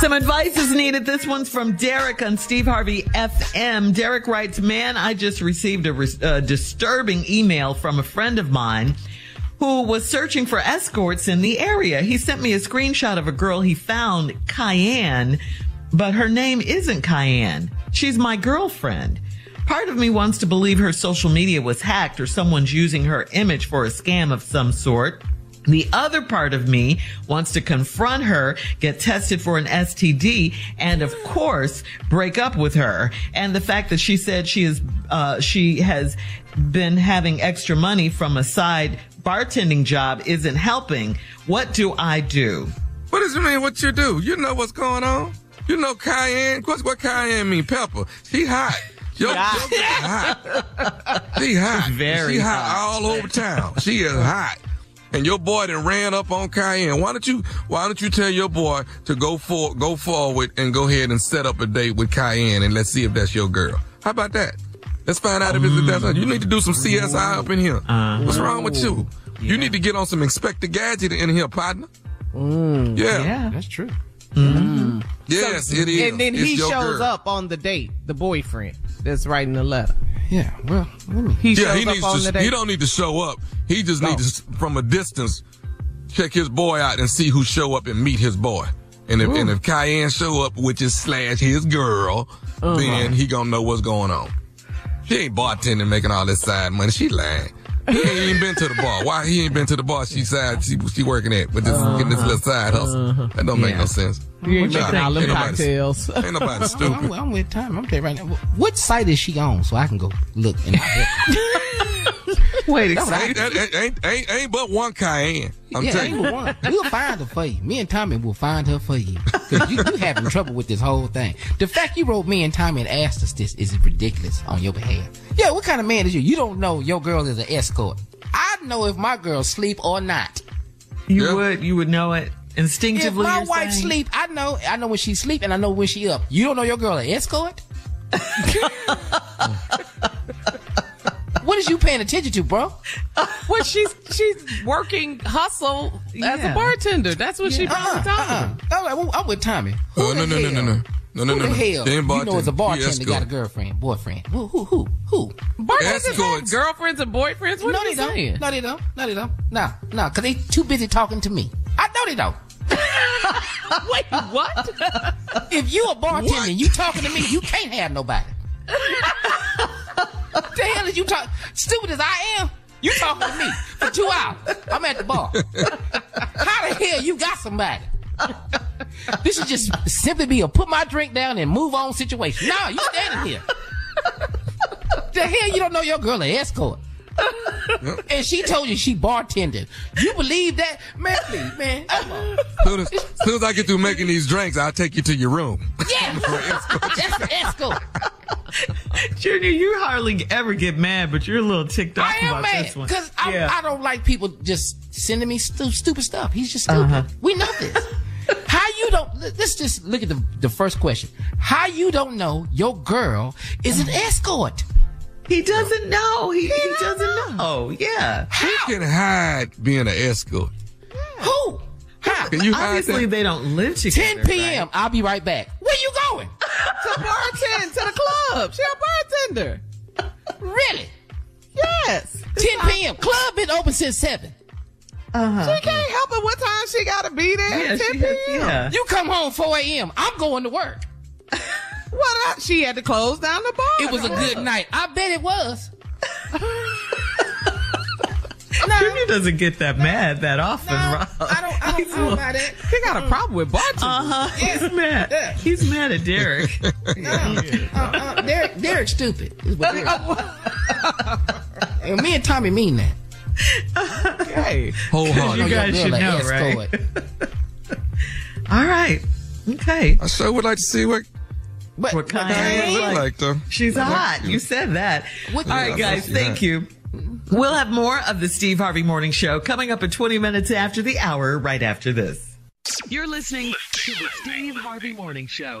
Some advice is needed. This one's from Derek on Steve Harvey FM. Derek writes, man, I just received a res- uh, disturbing email from a friend of mine who was searching for escorts in the area. He sent me a screenshot of a girl he found, Cayenne, but her name isn't Cayenne. She's my girlfriend. Part of me wants to believe her social media was hacked or someone's using her image for a scam of some sort. The other part of me wants to confront her, get tested for an STD, and of course, break up with her. And the fact that she said she is, uh, she has been having extra money from a side bartending job isn't helping. What do I do? What does it mean? What you do? You know what's going on. You know cayenne. What's what cayenne mean? Pepper. She hot. Yo, yo, hot. She hot. Very she hot, hot. all over town. She is hot. And your boy then ran up on Cayenne. Why don't you why don't you tell your boy to go for go forward and go ahead and set up a date with Cayenne and let's see if that's your girl. How about that? Let's find out if it's that's her. You need to do some CSI up in here. Uh-huh. What's wrong with you? You need to get on some Inspector Gadget in here, partner. Mm. Yeah. yeah. That's true. Mm-hmm. Mm-hmm. Yes, it is. And then It's he shows girl. up on the date, the boyfriend that's writing the letter. Yeah, well, let me. He Yeah, he up needs on to. the date. He don't need to show up. He just needs to, from a distance, check his boy out and see who show up and meet his boy. And if and if Cayenne show up, which is slash his girl, Uh-huh. then he gonna know what's going on. She ain't bartending, making all this side money. She lying. He ain't even been to the bar. Why he ain't been to the bar? She side she she working at, but just getting this little side hustle. Uh-huh. That don't make Yeah. no sense. You ain't Nah, making all them ain't nobody- cocktails. Ain't nobody I'm, stupid. I'm with time. I'm telling right now. What site is she on so I can go look? And Wait a That's second. Ain't, ain't, ain't, ain't, ain't but one Cayenne. I'm yeah, telling you. We'll find her for you. Me and Tommy will find her for you. Cause you, you having trouble with this whole thing. The fact you wrote me and Tommy and asked us this is ridiculous on your behalf. Yeah, what kind of man is you? You don't know your girl is an escort. I know if my girl sleep or not. You Yeah. would, you would know it instinctively. If instinctively. my wife saying? sleep, I know. I know when she sleep and I know when she up. You don't know your girl an escort? what is you paying attention to, bro? well, she's she's working hustle as a bartender. That's what she probably uh-uh, told him. Uh-uh. I'm, like, well, I'm with Tommy. Who Oh, no, the no, no, no, hell- no. No, no, who no, the no. hell? They You know, as a bartender. bartender, got a girlfriend, boyfriend. Who, who, who, who? Bartenders have girlfriends and boyfriends. What no, are they don't. saying? No, they don't. No, they don't. No, no, because they too busy talking to me. I know they don't. Wait, what? If you a bartender and you talking to me, you can't have nobody. the hell is you talk? Stupid as I am, You talking to me for two hours. I'm at the bar. How the hell you got somebody? This should just simply be a put my drink down and move on situation. No, you standing here. The hell you don't know your girl an escort. and she told you she bartended. You believe that? Man, please, man. Come on. Soon as, soon as I get through making these drinks, I'll take you to your room. Yeah. That's. Junior, you hardly ever get mad, but you're a little ticked off about mad this one. because I, Yeah. I don't like people just sending me stu- stupid stuff. He's just stupid. Uh-huh. We know this. How you don't? Let's just look at the the first question. How you don't know your girl is an escort? He doesn't know. He, he doesn't know. Oh, yeah. Who can hide being an escort? Who? How? Can you hide Obviously, that? they don't live together. 10 p.m. I'll be right back. Where you going? To bartend to the club. She a bartender. Really? Yes. 10 p.m. Club been open since seven. Uh-huh. She can't help it what time she gotta be there. Yeah, 10 p.m. has- yeah. You come home 4 a.m. I'm going to work. What? I, she had to close down the bar. It was a good night. I bet it was. Doesn't get that mad that often, No, Rob. I don't. I don't, I don't buy that. He got a problem with bartenders. Uh-huh. He's mad. He's mad at Derek. No, uh, uh, Derek, Derek's stupid. Is what Derek- and me and Tommy mean that. Okay. Wholehearted. You guys should girl know, an right? All right. Okay. I sure would like to see what But, What kind it of look like? like, though. She's hot. You said that. What- All right, Yeah, guys. yeah. Thank you. We'll have more of the Steve Harvey Morning Show coming up in 20 minutes after the hour, right after this. You're listening to the Steve Harvey Morning Show.